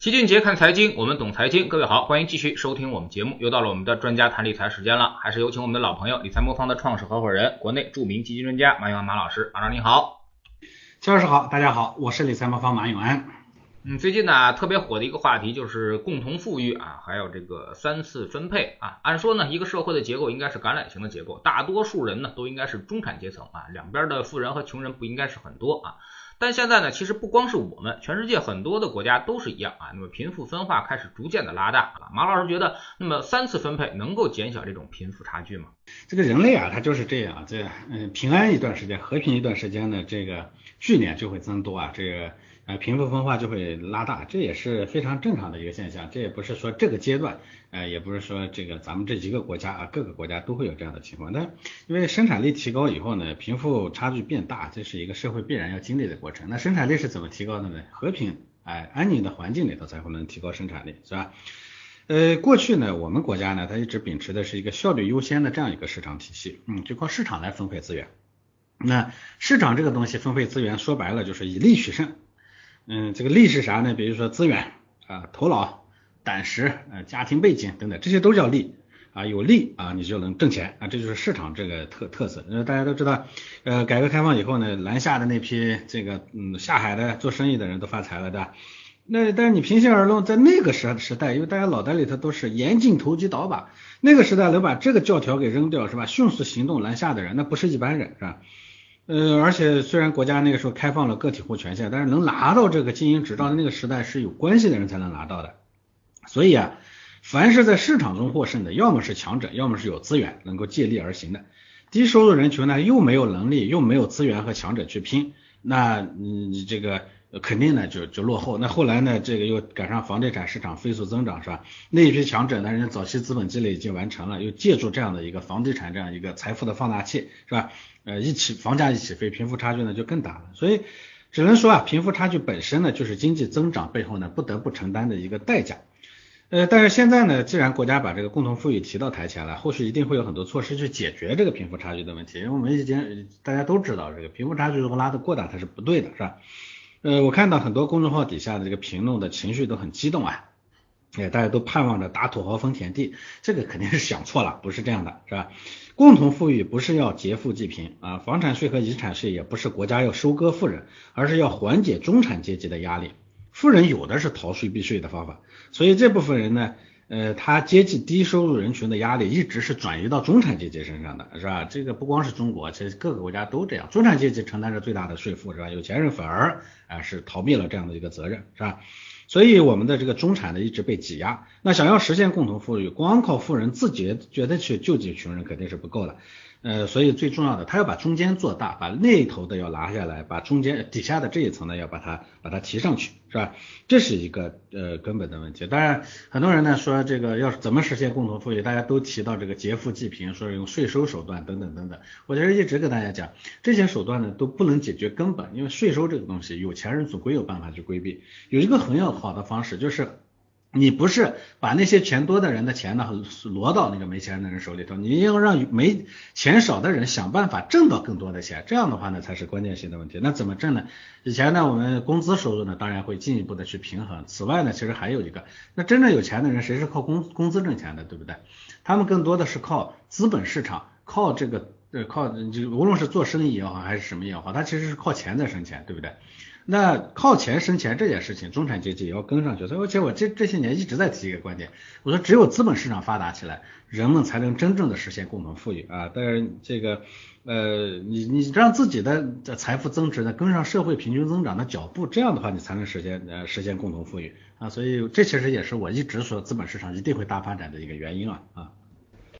齐俊杰看财经，我们懂财经。各位好，欢迎继续收听我们节目。又到了我们的专家谈理财时间了，还是有请我们的老朋友理财魔方的创始合伙人、国内著名基金专家马永安马老师。马老师你好，肖老师好，大家好，我是理财魔方马永安。嗯，最近呢特别火的一个话题就是共同富裕啊，还有这个三次分配啊。按说呢，一个社会的结构应该是橄榄型的结构，大多数人呢都应该是中产阶层啊，两边的富人和穷人不应该是很多啊。但现在呢，其实不光是我们，全世界很多的国家都是一样啊。那么贫富分化开始逐渐的拉大啊。马老师觉得，那么三次分配能够减小这种贫富差距吗？这个人类啊，他就是这样，这嗯平安一段时间，和平一段时间呢，这个去年就会增多啊，这个。呃，贫富分化就会拉大，这也是非常正常的一个现象。这也不是说这个阶段，呃，也不是说这个咱们这几个国家啊，各个国家都会有这样的情况。但因为生产力提高以后呢，贫富差距变大，这是一个社会必然要经历的过程。那生产力是怎么提高的呢？和平，哎，安宁的环境里头才会能提高生产力，是吧？呃，过去呢，我们国家呢，它一直秉持的是一个效率优先的这样一个市场体系，嗯，就靠市场来分配资源。那市场这个东西分配资源，说白了就是以利取胜。嗯，这个利是啥呢？比如说资源啊、头脑、胆识、呃、家庭背景等等，这些都叫利啊。有利啊，你就能挣钱啊，这就是市场这个特特色。因为，大家都知道，呃，改革开放以后呢，南下的那批这个嗯下海的做生意的人都发财了，对吧？那但是你平心而论，在那个时时代，因为大家脑袋里头都是严禁投机倒把，那个时代能把这个教条给扔掉是吧？迅速行动南下的人，那不是一般人是吧？呃，而且虽然国家那个时候开放了个体户权限，但是能拿到这个经营执照的那个时代是有关系的人才能拿到的。所以啊，凡是在市场中获胜的，要么是强者，要么是有资源能够借力而行的。低收入人群呢，又没有能力，又没有资源和强者去拼，那你这个肯定呢就就落后。那后来呢，这个又赶上房地产市场飞速增长，是吧？那一批强者呢，人家早期资本积累已经完成了，又借助这样的一个房地产这样一个财富的放大器，是吧？呃，一起房价一起飞，贫富差距呢就更大了。所以只能说啊，贫富差距本身呢就是经济增长背后呢不得不承担的一个代价。呃，但是现在呢，既然国家把这个共同富裕提到台前了，后续一定会有很多措施去解决这个贫富差距的问题。因为我们已经大家都知道，这个贫富差距如果拉得过大，它是不对的，是吧？呃，我看到很多公众号底下的这个评论的情绪都很激动啊。哎，大家都盼望着打土豪分田地，这个肯定是想错了，不是这样的，是吧？共同富裕不是要劫富济贫啊，房产税和遗产税也不是国家要收割富人，而是要缓解中产阶级的压力。富人有的是逃税避税的方法，所以这部分人呢，呃，他接济低收入人群的压力一直是转移到中产阶级身上的，是吧？这个不光是中国，其实各个国家都这样，中产阶级承担着最大的税负，是吧？有钱人反而啊是逃避了这样的一个责任，是吧？所以我们的这个中产呢一直被挤压，那想要实现共同富裕，光靠富人自己觉得去救济穷人肯定是不够的。呃，所以最重要的，他要把中间做大，把那头的要拿下来，把中间底下的这一层呢，要把它把它提上去，是吧？这是一个呃根本的问题。当然，很多人呢说这个要怎么实现共同富裕，大家都提到这个劫富济贫，说用税收手段等等等等。我其实一直跟大家讲，这些手段呢都不能解决根本，因为税收这个东西，有钱人总归有办法去规避。有一个很要好的方式就是。你不是把那些钱多的人的钱呢挪到那个没钱的人手里头，你要让没钱少的人想办法挣到更多的钱，这样的话呢才是关键性的问题。那怎么挣呢？以前呢我们工资收入呢当然会进一步的去平衡。此外呢其实还有一个，那真正有钱的人谁是靠工工资挣钱的，对不对？他们更多的是靠资本市场，靠这个呃靠就无论是做生意也好还是什么也好，他其实是靠钱在生钱，对不对？那靠钱生钱这件事情，中产阶级也要跟上去。所以，而且我这这些年一直在提一个观点，我说只有资本市场发达起来，人们才能真正的实现共同富裕啊。但是这个呃，你你让自己的财富增值呢跟上社会平均增长的脚步，这样的话你才能实现呃实现共同富裕啊。所以这其实也是我一直说资本市场一定会大发展的一个原因啊啊。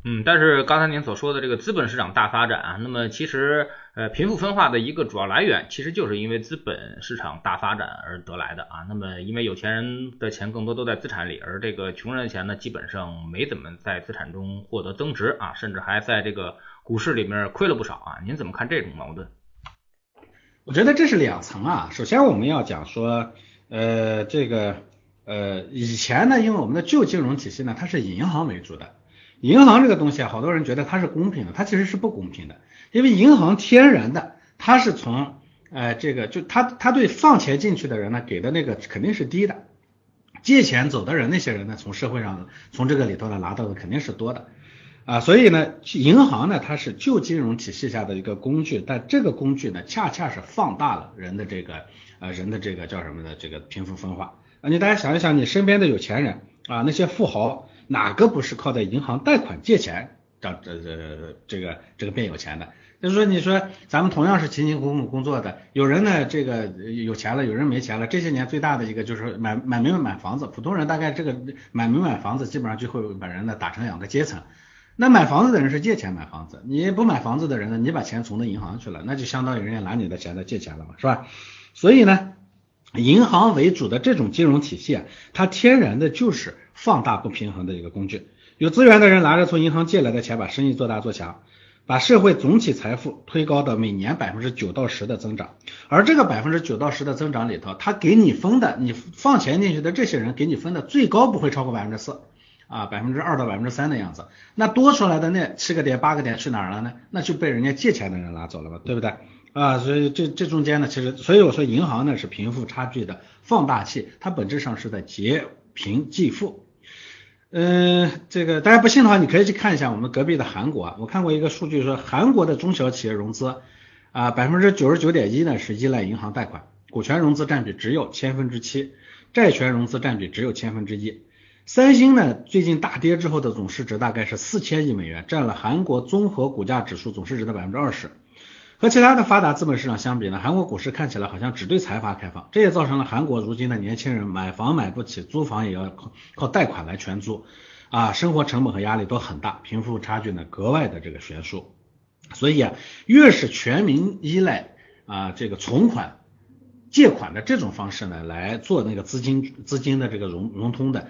嗯，但是刚才您所说的这个资本市场大发展啊，那么其实呃贫富分化的一个主要来源，其实就是因为资本市场大发展而得来的啊。那么因为有钱人的钱更多都在资产里，而这个穷人的钱呢，基本上没怎么在资产中获得增值啊，甚至还在这个股市里面亏了不少啊。您怎么看这种矛盾？我觉得这是两层啊。首先我们要讲说，呃，这个呃以前呢，因为我们的旧金融体系呢，它是以银行为主的。银行这个东西啊，好多人觉得它是公平的，它其实是不公平的，因为银行天然的，它是从，呃，这个就它它对放钱进去的人呢给的那个肯定是低的，借钱走的人，那些人呢，从社会上从这个里头呢拿到的肯定是多的。啊，所以呢，银行呢它是旧金融体系下的一个工具，但这个工具呢恰恰是放大了人的这个呃人的这个叫什么呢？这个贫富分化。啊，你大家想一想，你身边的有钱人啊，那些富豪哪个不是靠在银行贷款借钱这这这这个这个变有钱的？就是说，你说咱们同样是勤勤苦苦工作的，有人呢这个有钱了，有人没钱了。这些年最大的一个就是买买没买房子，普通人大概这个买没买房子，基本上就会把人呢打成两个阶层。那买房子的人是借钱买房子，你不买房子的人呢，你把钱存到银行去了，那就相当于人家拿你的钱在借钱了嘛，是吧？所以呢，银行为主的这种金融体系啊，它天然的就是放大不平衡的一个工具。有资源的人拿着从银行借来的钱，把生意做大做强。把社会总体财富推高到每年百分之九到十的增长，而这个百分之九到十的增长里头，他给你分的，你放钱进去的这些人给你分的最高不会超过百分之四啊，百分之二到百分之三的样子。那多出来的那七个点八个点去哪儿了呢？那就被人家借钱的人拿走了嘛，对不对啊？所以这这中间呢，其实所以我说银行呢是贫富差距的放大器，它本质上是在劫贫济富。嗯，这个大家不信的话，你可以去看一下我们隔壁的韩国。我看过一个数据说，韩国的中小企业融资啊，百分之九十九点一呢是依赖银行贷款，股权融资占比只有千分之七，债权融资占比只有千分之一。三星呢，最近大跌之后的总市值大概是四千亿美元，占了韩国综合股价指数总市值的百分之二十。和其他的发达资本市场相比呢，韩国股市看起来好像只对财阀开放，这也造成了韩国如今的年轻人买房买不起，租房也要靠靠贷款来全租，啊，生活成本和压力都很大，贫富差距呢格外的这个悬殊，所以啊，越是全民依赖啊这个存款、借款的这种方式呢来做那个资金资金的这个融融通的，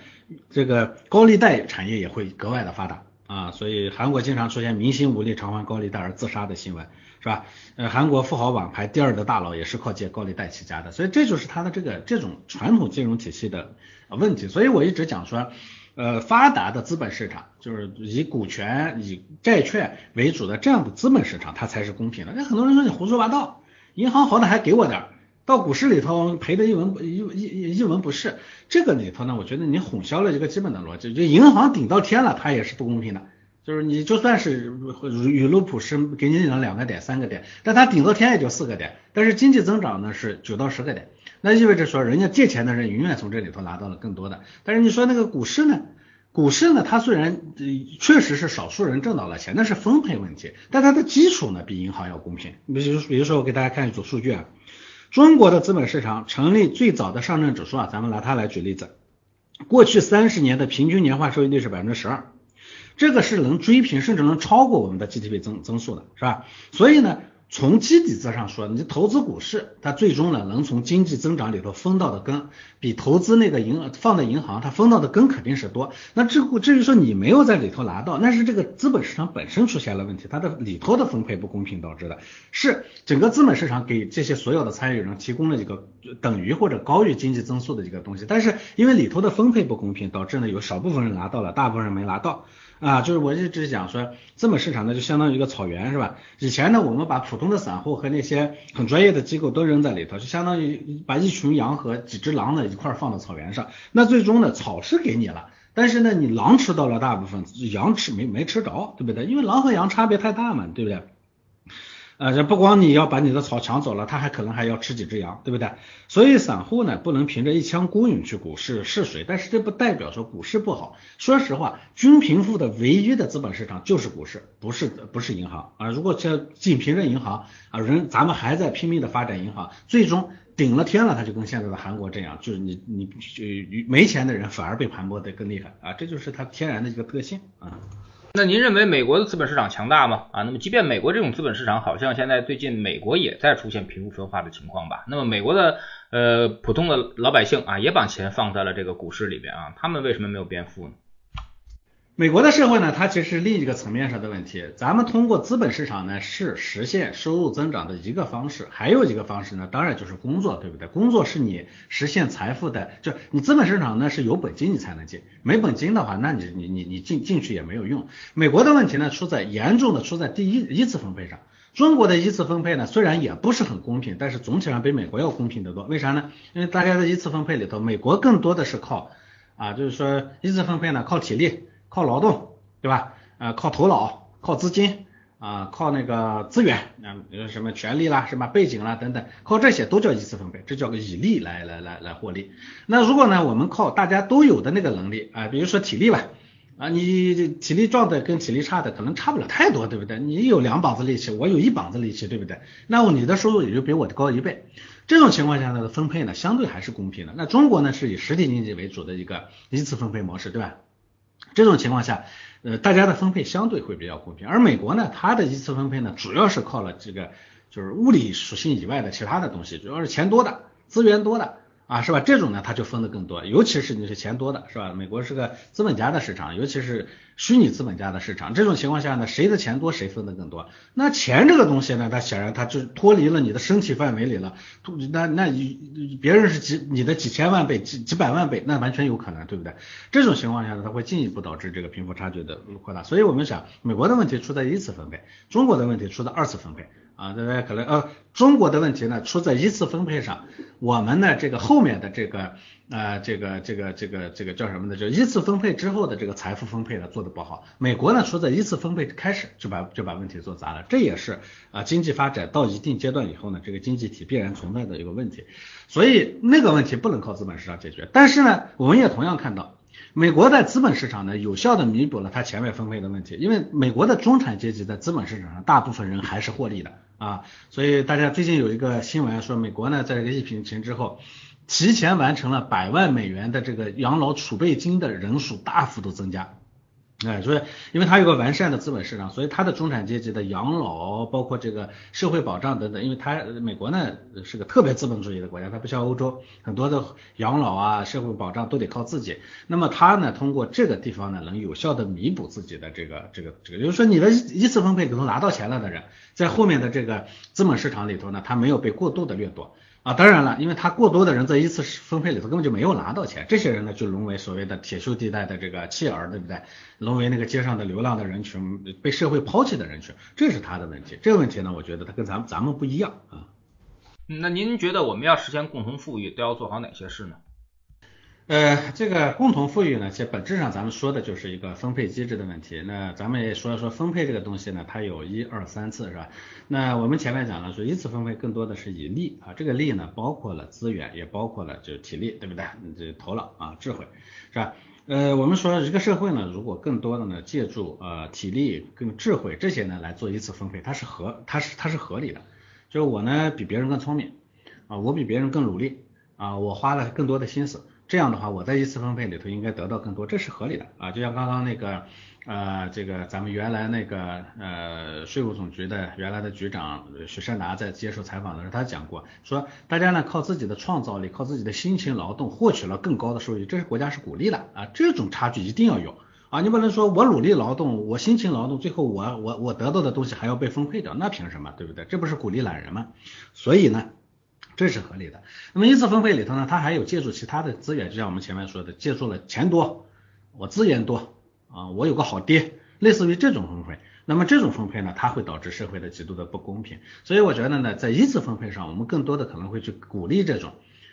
这个高利贷产业也会格外的发达啊，所以韩国经常出现明星无力偿还高利贷而自杀的新闻。是吧？呃，韩国富豪榜排第二的大佬也是靠借高利贷起家的，所以这就是他的这个这种传统金融体系的问题。所以我一直讲说，呃，发达的资本市场就是以股权、以债券为主的这样的资本市场，它才是公平的。那很多人说你胡说八道，银行好歹还给我点儿，到股市里头赔的一文一一一文不是。这个里头呢，我觉得你混淆了一个基本的逻辑，就银行顶到天了，它也是不公平的。就是你就算是雨露普是给你领了两个点三个点，但它顶多天也就四个点，但是经济增长呢是九到十个点，那意味着说人家借钱的人永远从这里头拿到了更多的。但是你说那个股市呢？股市呢，它虽然确实是少数人挣到了钱，那是分配问题，但它的基础呢比银行要公平。比如比如说我给大家看一组数据啊，中国的资本市场成立最早的上证指数啊，咱们拿它来举例子，过去三十年的平均年化收益率是百分之十二。这个是能追平甚至能超过我们的 GDP 增增速的，是吧？所以呢，从基底子上说，你投资股市，它最终呢能从经济增长里头分到的根，比投资那个银放在银行，它分到的根肯定是多。那至至于说你没有在里头拿到，那是这个资本市场本身出现了问题，它的里头的分配不公平导致的，是整个资本市场给这些所有的参与人提供了一个等于或者高于经济增速的一个东西，但是因为里头的分配不公平，导致呢有少部分人拿到了，大部分人没拿到。啊，就是我一直讲说，资本市场呢就相当于一个草原，是吧？以前呢，我们把普通的散户和那些很专业的机构都扔在里头，就相当于把一群羊和几只狼呢一块放到草原上。那最终呢，草是给你了，但是呢，你狼吃到了大部分，羊吃没没吃着，对不对？因为狼和羊差别太大嘛，对不对？呃，这不光你要把你的草抢走了，他还可能还要吃几只羊，对不对？所以散户呢不能凭着一腔孤勇去股市试水，但是这不代表说股市不好。说实话，均贫富的唯一的资本市场就是股市，不是不是银行啊。如果这仅凭着银行啊，人咱们还在拼命的发展银行，最终顶了天了，他就跟现在的韩国这样，就是你你就没钱的人反而被盘剥的更厉害啊，这就是它天然的一个特性啊。那您认为美国的资本市场强大吗？啊，那么即便美国这种资本市场，好像现在最近美国也在出现贫富分化的情况吧？那么美国的呃普通的老百姓啊，也把钱放在了这个股市里边啊，他们为什么没有变富呢？美国的社会呢，它其实是另一个层面上的问题。咱们通过资本市场呢，是实现收入增长的一个方式，还有一个方式呢，当然就是工作，对不对？工作是你实现财富的，就你资本市场呢是有本金你才能进，没本金的话，那你你你你进进去也没有用。美国的问题呢，出在严重的出在第一一次分配上。中国的一次分配呢，虽然也不是很公平，但是总体上比美国要公平得多。为啥呢？因为大家的一次分配里头，美国更多的是靠啊，就是说一次分配呢靠体力、靠劳动，对吧？呃，靠头脑、靠资金啊，靠那个资源，啊，比如什么权利啦、什么背景啦等等，靠这些都叫一次分配，这叫个以利来来来来获利。那如果呢，我们靠大家都有的那个能力啊，比如说体力吧。啊，你体力壮的跟体力差的可能差不了太多，对不对？你有两膀子力气，我有一膀子力气，对不对？那你的收入也就比我高一倍。这种情况下呢，分配呢相对还是公平的。那中国呢是以实体经济为主的一个一次分配模式，对吧？这种情况下，呃，大家的分配相对会比较公平。而美国呢，它的一次分配呢，主要是靠了这个就是物理属性以外的其他的东西，主要是钱多的，资源多的。啊，是吧？这种呢，它就分的更多，尤其是你是钱多的，是吧？美国是个资本家的市场，尤其是虚拟资本家的市场。这种情况下呢，谁的钱多，谁分的更多。那钱这个东西呢，它显然它就脱离了你的身体范围里了。那那你别人是几你的几千万倍、几几百万倍，那完全有可能，对不对？这种情况下呢，它会进一步导致这个贫富差距的扩大。所以我们想，美国的问题出在一次分配，中国的问题出在二次分配。啊，对不对？可能呃，中国的问题呢出在一次分配上，我们呢这个后面的这个呃这个这个这个这个叫什么呢？就一次分配之后的这个财富分配呢做的不好。美国呢出在一次分配开始就把就把问题做砸了，这也是啊经济发展到一定阶段以后呢，这个经济体必然存在的一个问题。所以那个问题不能靠资本市场解决，但是呢，我们也同样看到。美国在资本市场呢，有效的弥补了它前面分配的问题，因为美国的中产阶级在资本市场上，大部分人还是获利的啊，所以大家最近有一个新闻说，美国呢在这个疫情之后，提前完成了百万美元的这个养老储备金的人数大幅度增加。哎，所以因为它有个完善的资本市场，所以它的中产阶级的养老，包括这个社会保障等等，因为它美国呢是个特别资本主义的国家，它不像欧洲很多的养老啊、社会保障都得靠自己。那么它呢，通过这个地方呢，能有效的弥补自己的这个这个这个，就是说，你的一次分配可能拿到钱了的人，在后面的这个资本市场里头呢，他没有被过度的掠夺。啊，当然了，因为他过多的人在一次分配里头根本就没有拿到钱，这些人呢就沦为所谓的铁锈地带的这个弃儿，对不对？沦为那个街上的流浪的人群，被社会抛弃的人群，这是他的问题。这个问题呢，我觉得他跟咱们咱们不一样啊。那您觉得我们要实现共同富裕，都要做好哪些事呢？呃，这个共同富裕呢，其实本质上咱们说的就是一个分配机制的问题。那咱们也说一说分配这个东西呢，它有一二三次是吧？那我们前面讲了，说一次分配更多的是以利啊，这个利呢，包括了资源，也包括了就是体力，对不对？你这头脑啊，智慧是吧？呃，我们说一个社会呢，如果更多的呢，借助呃体力跟智慧这些呢来做一次分配，它是合，它是它是合理的。就是我呢比别人更聪明啊，我比别人更努力啊，我花了更多的心思。这样的话，我在一次分配里头应该得到更多，这是合理的啊。就像刚刚那个呃，这个咱们原来那个呃税务总局的原来的局长许善达在接受采访的时候，他讲过，说大家呢靠自己的创造力，靠自己的辛勤劳动获取了更高的收益，这是国家是鼓励的啊。这种差距一定要有啊，你不能说我努力劳动，我辛勤劳动，最后我我我得到的东西还要被分配掉，那凭什么，对不对？这不是鼓励懒人吗？所以呢。这是合理的。那么一次分配里头呢，它还有借助其他的资源，就像我们前面说的，借助了钱多，我资源多啊，我有个好爹，类似于这种分配。那么这种分配呢，它会导致社会的极度的不公平。所以我觉得呢，在一次分配上，我们更多的可能会去鼓励这种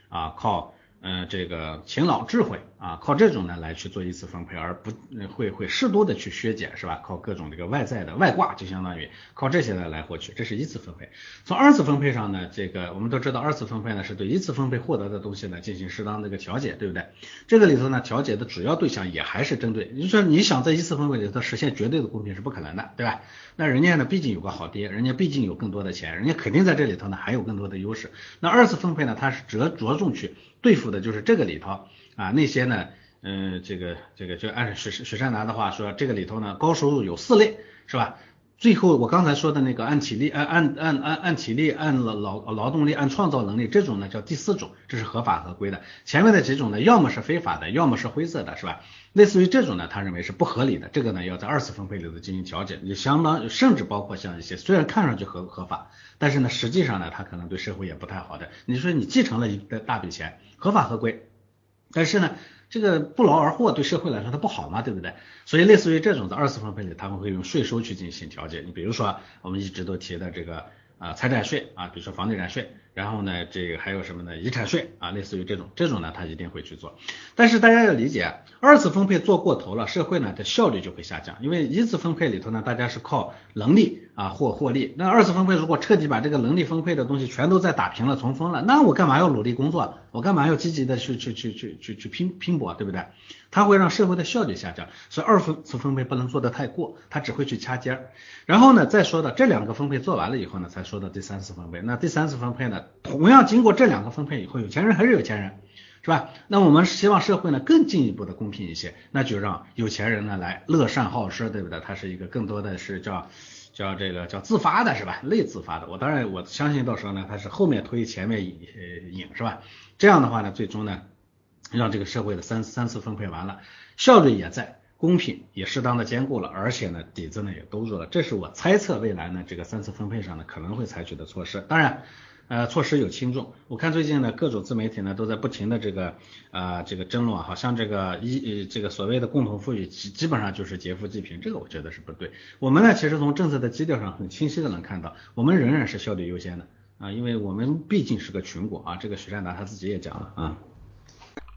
啊靠。嗯，这个勤劳智慧啊，靠这种呢来去做一次分配，而不会会适度的去削减，是吧？靠各种这个外在的外挂，就相当于靠这些呢来获取，这是一次分配。从二次分配上呢，这个我们都知道，二次分配呢是对一次分配获得的东西呢进行适当的一个调节，对不对？这个里头呢，调节的主要对象也还是针对，就说你想在一次分配里头实现绝对的公平是不可能的，对吧？那人家呢毕竟有个好爹，人家毕竟有更多的钱，人家肯定在这里头呢还有更多的优势。那二次分配呢，它是着着重去。对付的就是这个里头啊，那些呢，嗯，这个这个就按许许山南的话说，这个里头呢，高收入有四类，是吧？最后我刚才说的那个按体力、按按按按按体力、按劳劳劳动力、按创造能力这种呢，叫第四种，这是合法合规的。前面的几种呢，要么是非法的，要么是灰色的，是吧？类似于这种呢，他认为是不合理的，这个呢，要在二次分配里头进行调整，也相当甚至包括像一些虽然看上去合合法，但是呢，实际上呢，它可能对社会也不太好的。你说你继承了一大笔钱。合法合规，但是呢，这个不劳而获对社会来说它不好嘛，对不对？所以类似于这种的二次分配里，他们会用税收去进行调节。你比如说我们一直都提的这个啊财产税啊，比如说房地产税，然后呢，这个还有什么呢？遗产税啊，类似于这种，这种呢，他一定会去做。但是大家要理解，二次分配做过头了，社会呢的效率就会下降。因为一次分配里头呢，大家是靠能力啊获获利。那二次分配如果彻底把这个能力分配的东西全都在打平了、重分了，那我干嘛要努力工作？我干嘛要积极的去去去去去去拼拼搏，对不对？它会让社会的效率下降。所以二次分配不能做得太过，它只会去掐尖儿。然后呢，再说到这两个分配做完了以后呢，才说到第三次分配。那第三次分配呢？同样经过这两个分配以后，有钱人还是有钱人，是吧？那我们希望社会呢更进一步的公平一些，那就让有钱人呢来乐善好施，对不对？他是一个更多的是叫叫这个叫自发的，是吧？类自发的。我当然我相信到时候呢，他是后面推前面引引，是吧？这样的话呢，最终呢，让这个社会的三三次分配完了，效率也在，公平也适当的兼顾了，而且呢底子呢也兜住了。这是我猜测未来呢这个三次分配上呢可能会采取的措施。当然。呃，措施有轻重，我看最近呢，各种自媒体呢都在不停的这个啊这个争论，好像这个一这个所谓的共同富裕基基本上就是劫富济贫，这个我觉得是不对。我们呢其实从政策的基调上很清晰的能看到，我们仍然是效率优先的啊，因为我们毕竟是个群国啊，这个徐善达他自己也讲了啊。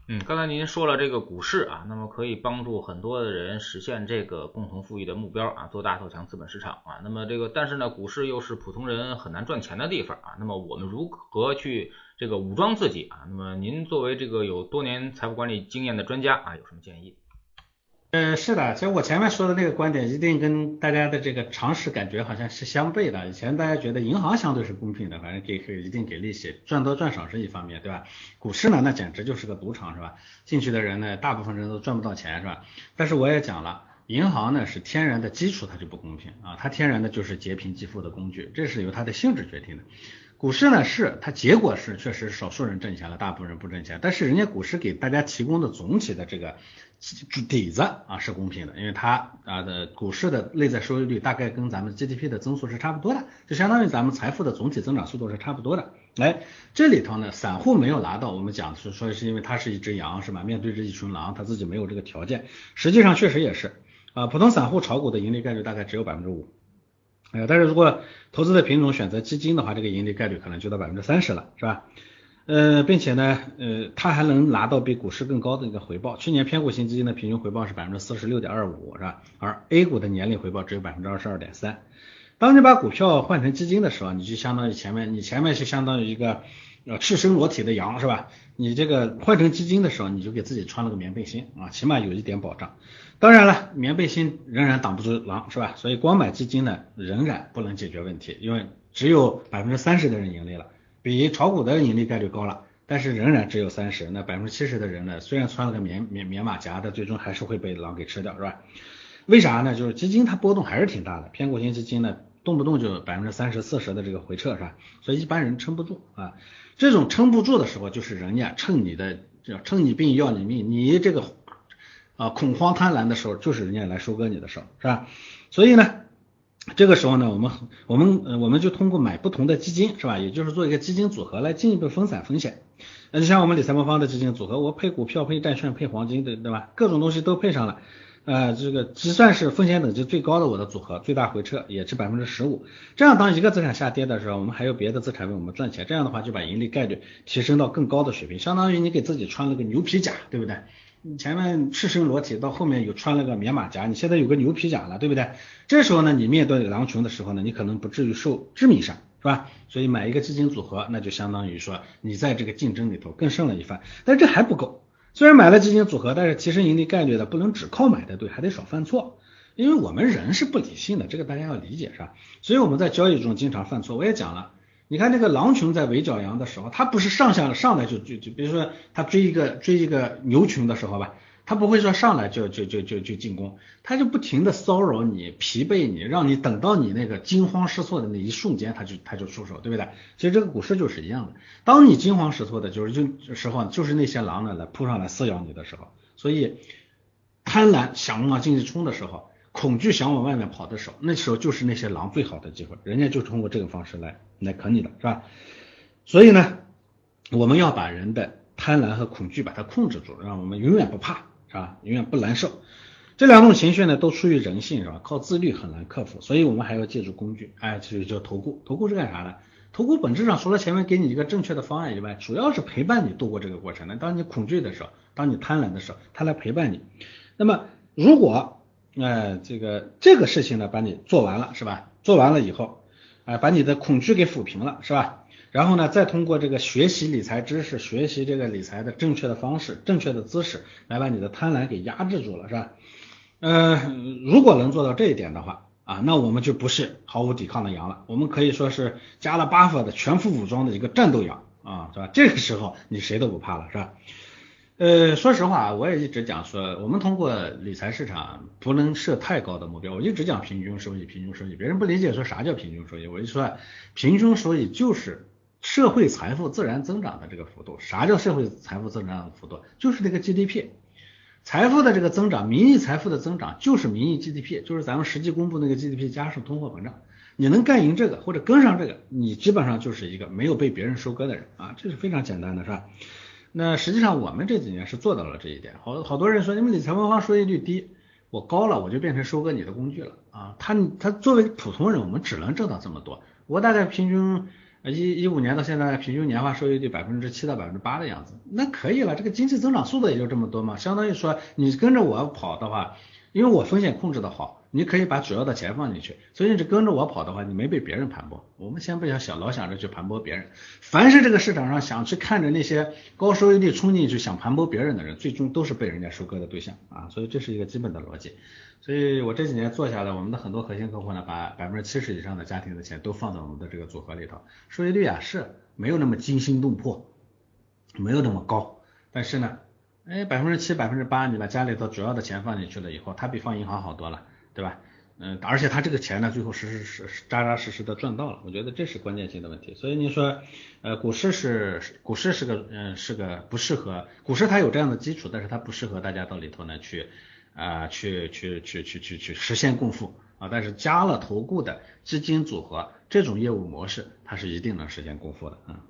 嗯，刚才您说了这个股市啊，那么可以帮助很多的人实现这个共同富裕的目标啊，做大做强资本市场啊。那么这个，但是呢，股市又是普通人很难赚钱的地方啊。那么我们如何去这个武装自己啊？那么您作为这个有多年财富管理经验的专家啊，有什么建议？呃，是的，其实我前面说的那个观点一定跟大家的这个常识感觉好像是相悖的。以前大家觉得银行相对是公平的，反正给给一定给利息，赚多赚少是一方面，对吧？股市呢，那简直就是个赌场，是吧？进去的人呢，大部分人都赚不到钱，是吧？但是我也讲了，银行呢是天然的基础，它就不公平啊，它天然的就是劫贫济富的工具，这是由它的性质决定的。股市呢是它结果是确实少数人挣钱了，大部分人不挣钱，但是人家股市给大家提供的总体的这个底子啊是公平的，因为它啊的股市的内在收益率大概跟咱们 GDP 的增速是差不多的，就相当于咱们财富的总体增长速度是差不多的。来这里头呢，散户没有拿到，我们讲是说是因为它是一只羊是吧？面对着一群狼，他自己没有这个条件，实际上确实也是啊，普通散户炒股的盈利概率大概只有百分之五。呃，但是如果投资的品种选择基金的话，这个盈利概率可能就到百分之三十了，是吧？呃，并且呢，呃，它还能拿到比股市更高的一个回报。去年偏股型基金的平均回报是百分之四十六点二五，是吧？而 A 股的年利回报只有百分之二十二点三。当你把股票换成基金的时候，你就相当于前面，你前面是相当于一个呃赤身裸体的羊，是吧？你这个换成基金的时候，你就给自己穿了个棉背心啊，起码有一点保障。当然了，棉背心仍然挡不住狼，是吧？所以光买基金呢，仍然不能解决问题，因为只有百分之三十的人盈利了，比炒股的盈利概率高了，但是仍然只有三十，那百分之七十的人呢，虽然穿了个棉棉棉马甲，但最终还是会被狼给吃掉，是吧？为啥呢？就是基金它波动还是挺大的，偏股型基金呢，动不动就百分之三十、四十的这个回撤，是吧？所以一般人撑不住啊，这种撑不住的时候，就是人家趁你的，趁你病要你命，你这个。啊，恐慌贪婪的时候，就是人家来收割你的时候，是吧？所以呢，这个时候呢，我们我们我们就通过买不同的基金，是吧？也就是做一个基金组合来进一步分散风险。那就像我们理财魔方的基金组合，我配股票、配债券、配黄金，对对吧？各种东西都配上了，呃，这个只算是风险等级最高的我的组合，最大回撤也是百分之十五。这样当一个资产下跌的时候，我们还有别的资产为我们赚钱，这样的话就把盈利概率提升到更高的水平，相当于你给自己穿了个牛皮甲，对不对？你前面赤身裸体，到后面有穿了个棉马甲，你现在有个牛皮甲了，对不对？这时候呢，你面对狼群的时候呢，你可能不至于受致命伤，是吧？所以买一个基金组合，那就相当于说你在这个竞争里头更胜了一番。但这还不够，虽然买了基金组合，但是提升盈利概率的不能只靠买的对，还得少犯错，因为我们人是不理性的，这个大家要理解，是吧？所以我们在交易中经常犯错，我也讲了。你看那个狼群在围剿羊的时候，它不是上下上来就就就，比如说它追一个追一个牛群的时候吧，他不会说上来就就就就就进攻，他就不停的骚扰你、疲惫你，让你等到你那个惊慌失措的那一瞬间，他就他就出手，对不对？其实这个股市就是一样的，当你惊慌失措的就是就时候，就是那些狼呢来扑上来撕咬你的时候，所以贪婪想往进去冲的时候。恐惧想往外面跑的时候，那时候就是那些狼最好的机会，人家就通过这个方式来来啃你的，是吧？所以呢，我们要把人的贪婪和恐惧把它控制住，让我们永远不怕，是吧？永远不难受。这两种情绪呢，都出于人性，是吧？靠自律很难克服，所以我们还要借助工具，哎，就叫投顾。投顾是干啥的？投顾本质上除了前面给你一个正确的方案以外，主要是陪伴你度过这个过程的。当你恐惧的时候，当你贪婪的时候，他来陪伴你。那么如果呃这个这个事情呢，把你做完了是吧？做完了以后，啊把你的恐惧给抚平了是吧？然后呢，再通过这个学习理财知识，学习这个理财的正确的方式、正确的姿势，来把你的贪婪给压制住了是吧？呃，如果能做到这一点的话。啊，那我们就不是毫无抵抗的羊了，我们可以说是加了 buff 的全副武装的一个战斗羊啊，是吧？这个时候你谁都不怕了，是吧？呃，说实话，我也一直讲说，我们通过理财市场不能设太高的目标，我一直讲平均收益，平均收益，别人不理解说啥叫平均收益，我就说平均收益就是社会财富自然增长的这个幅度，啥叫社会财富增长的幅度？就是这个 GDP。财富的这个增长，名义财富的增长就是名义 GDP，就是咱们实际公布那个 GDP 加上通货膨胀。你能干赢这个或者跟上这个，你基本上就是一个没有被别人收割的人啊，这是非常简单的，是吧？那实际上我们这几年是做到了这一点。好好多人说你们理财魔方收益率低，我高了我就变成收割你的工具了啊。他他作为普通人，我们只能挣到这么多。我大概平均。一一五年到现在，平均年化收益率百分之七到百分之八的样子，那可以了。这个经济增长速度也就这么多嘛，相当于说你跟着我跑的话，因为我风险控制的好，你可以把主要的钱放进去，所以你只跟着我跑的话，你没被别人盘剥。我们先不要想老想着去盘剥别人，凡是这个市场上想去看着那些高收益率冲进去想盘剥别人的人，最终都是被人家收割的对象啊。所以这是一个基本的逻辑。所以我这几年做下来，我们的很多核心客户呢，把百分之七十以上的家庭的钱都放在我们的这个组合里头，收益率啊是没有那么惊心动魄，没有那么高，但是呢，哎百分之七百分之八，你把家里头主要的钱放进去了以后，它比放银行好多了，对吧？嗯，而且它这个钱呢，最后实实实扎扎实实的赚到了，我觉得这是关键性的问题。所以你说，呃，股市是股市是个嗯是个不适合股市它有这样的基础，但是它不适合大家到里头呢去。啊，去去去去去去实现共富啊！但是加了投顾的基金组合这种业务模式，它是一定能实现共富的啊。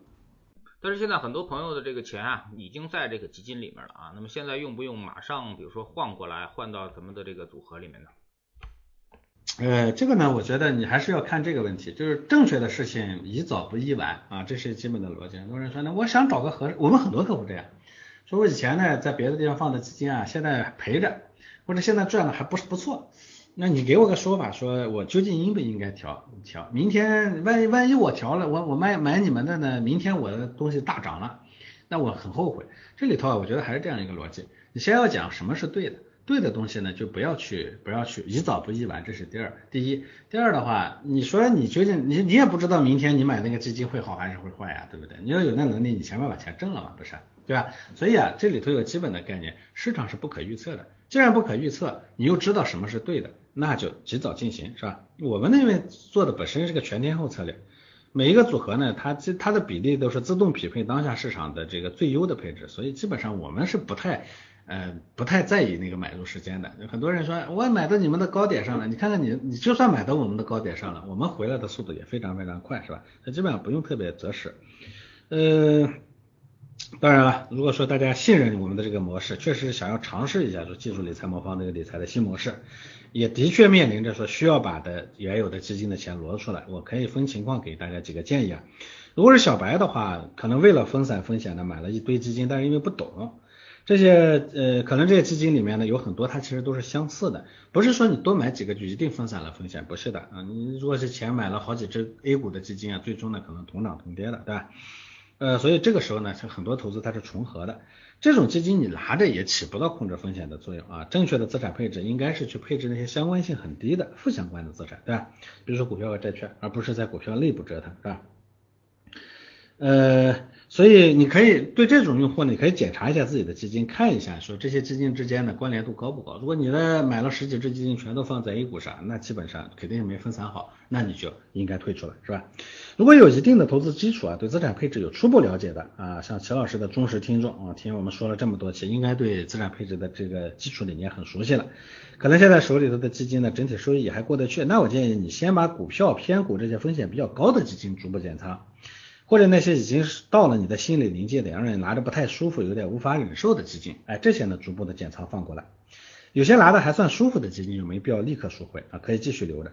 但是现在很多朋友的这个钱啊，已经在这个基金里面了啊。那么现在用不用马上，比如说换过来，换到咱们的这个组合里面呢？呃，这个呢，我觉得你还是要看这个问题，就是正确的事情宜早不宜晚啊，这是基本的逻辑。很多人说呢，我想找个合适，我们很多客户这样说，我以前呢在别的地方放的基金啊，现在赔着。或者现在赚的还不是不错，那你给我个说法，说我究竟应不应该调调？明天万一万一我调了，我我买买你们的呢？明天我的东西大涨了，那我很后悔。这里头啊，我觉得还是这样一个逻辑，你先要讲什么是对的，对的东西呢，就不要去不要去宜早不宜晚，这是第二。第一，第二的话，你说你究竟你你也不知道明天你买那个基金会好还是会坏呀，对不对？你要有那能力，你前面把钱挣了嘛，不是？对吧？所以啊，这里头有基本的概念，市场是不可预测的。既然不可预测，你又知道什么是对的，那就及早进行，是吧？我们那边做的本身是个全天候策略，每一个组合呢，它它的比例都是自动匹配当下市场的这个最优的配置，所以基本上我们是不太呃不太在意那个买入时间的。有很多人说我买到你们的高点上了，你看看你你就算买到我们的高点上了，我们回来的速度也非常非常快，是吧？那基本上不用特别择时，呃。当然了，如果说大家信任我们的这个模式，确实想要尝试一下说技术理财魔方这个理财的新模式，也的确面临着说需要把的原有的基金的钱挪出来，我可以分情况给大家几个建议啊。如果是小白的话，可能为了分散风险呢，买了一堆基金，但是因为不懂这些呃，可能这些基金里面呢有很多它其实都是相似的，不是说你多买几个就一定分散了风险，不是的啊。你如果是钱买了好几只 A 股的基金啊，最终呢可能同涨同跌的，对吧？呃，所以这个时候呢，像很多投资它是重合的，这种基金你拿着也起不到控制风险的作用啊。正确的资产配置应该是去配置那些相关性很低的负相关的资产，对吧？比如说股票和债券，而不是在股票内部折腾，是吧？呃。所以你可以对这种用户，你可以检查一下自己的基金，看一下说这些基金之间的关联度高不高。如果你的买了十几只基金全都放在 A 股上，那基本上肯定没分散好，那你就应该退出了，是吧？如果有一定的投资基础啊，对资产配置有初步了解的啊，像齐老师的忠实听众啊，听我们说了这么多期，应该对资产配置的这个基础理念很熟悉了。可能现在手里头的基金呢，整体收益也还过得去，那我建议你先把股票、偏股这些风险比较高的基金逐步减仓。或者那些已经是到了你的心理临界点，让你拿着不太舒服、有点无法忍受的基金，哎，这些呢逐步的减仓放过来。有些拿的还算舒服的基金，就没必要立刻赎回啊，可以继续留着。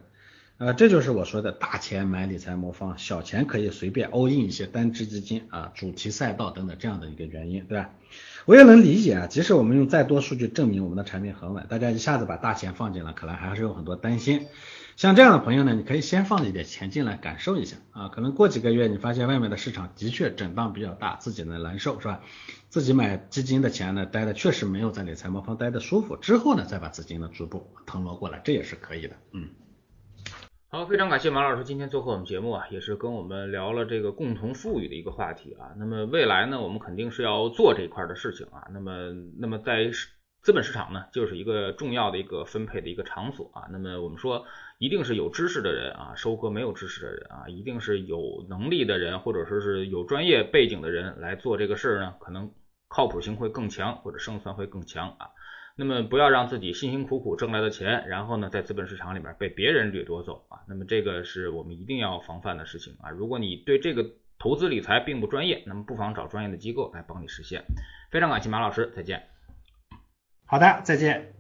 呃，这就是我说的大钱买理财魔方，小钱可以随便 all in 一些单只基金啊、主题赛道等等这样的一个原因，对吧？我也能理解啊，即使我们用再多数据证明我们的产品很稳，大家一下子把大钱放进来，可能还是有很多担心。像这样的朋友呢，你可以先放一点钱进来感受一下啊，可能过几个月你发现外面的市场的确震荡比较大，自己呢难受是吧？自己买基金的钱呢，待的确实没有在理财魔方待的舒服，之后呢再把资金呢逐步腾挪过来，这也是可以的，嗯。好，非常感谢马老师今天做客我们节目啊，也是跟我们聊了这个共同富裕的一个话题啊。那么未来呢，我们肯定是要做这一块的事情啊。那么，那么在资本市场呢，就是一个重要的一个分配的一个场所啊。那么我们说，一定是有知识的人啊，收割没有知识的人啊，一定是有能力的人，或者说是有专业背景的人来做这个事儿呢，可能靠谱性会更强，或者胜算会更强啊。那么不要让自己辛辛苦苦挣来的钱，然后呢，在资本市场里面被别人掠夺走啊。那么这个是我们一定要防范的事情啊。如果你对这个投资理财并不专业，那么不妨找专业的机构来帮你实现。非常感谢马老师，再见。好的，再见。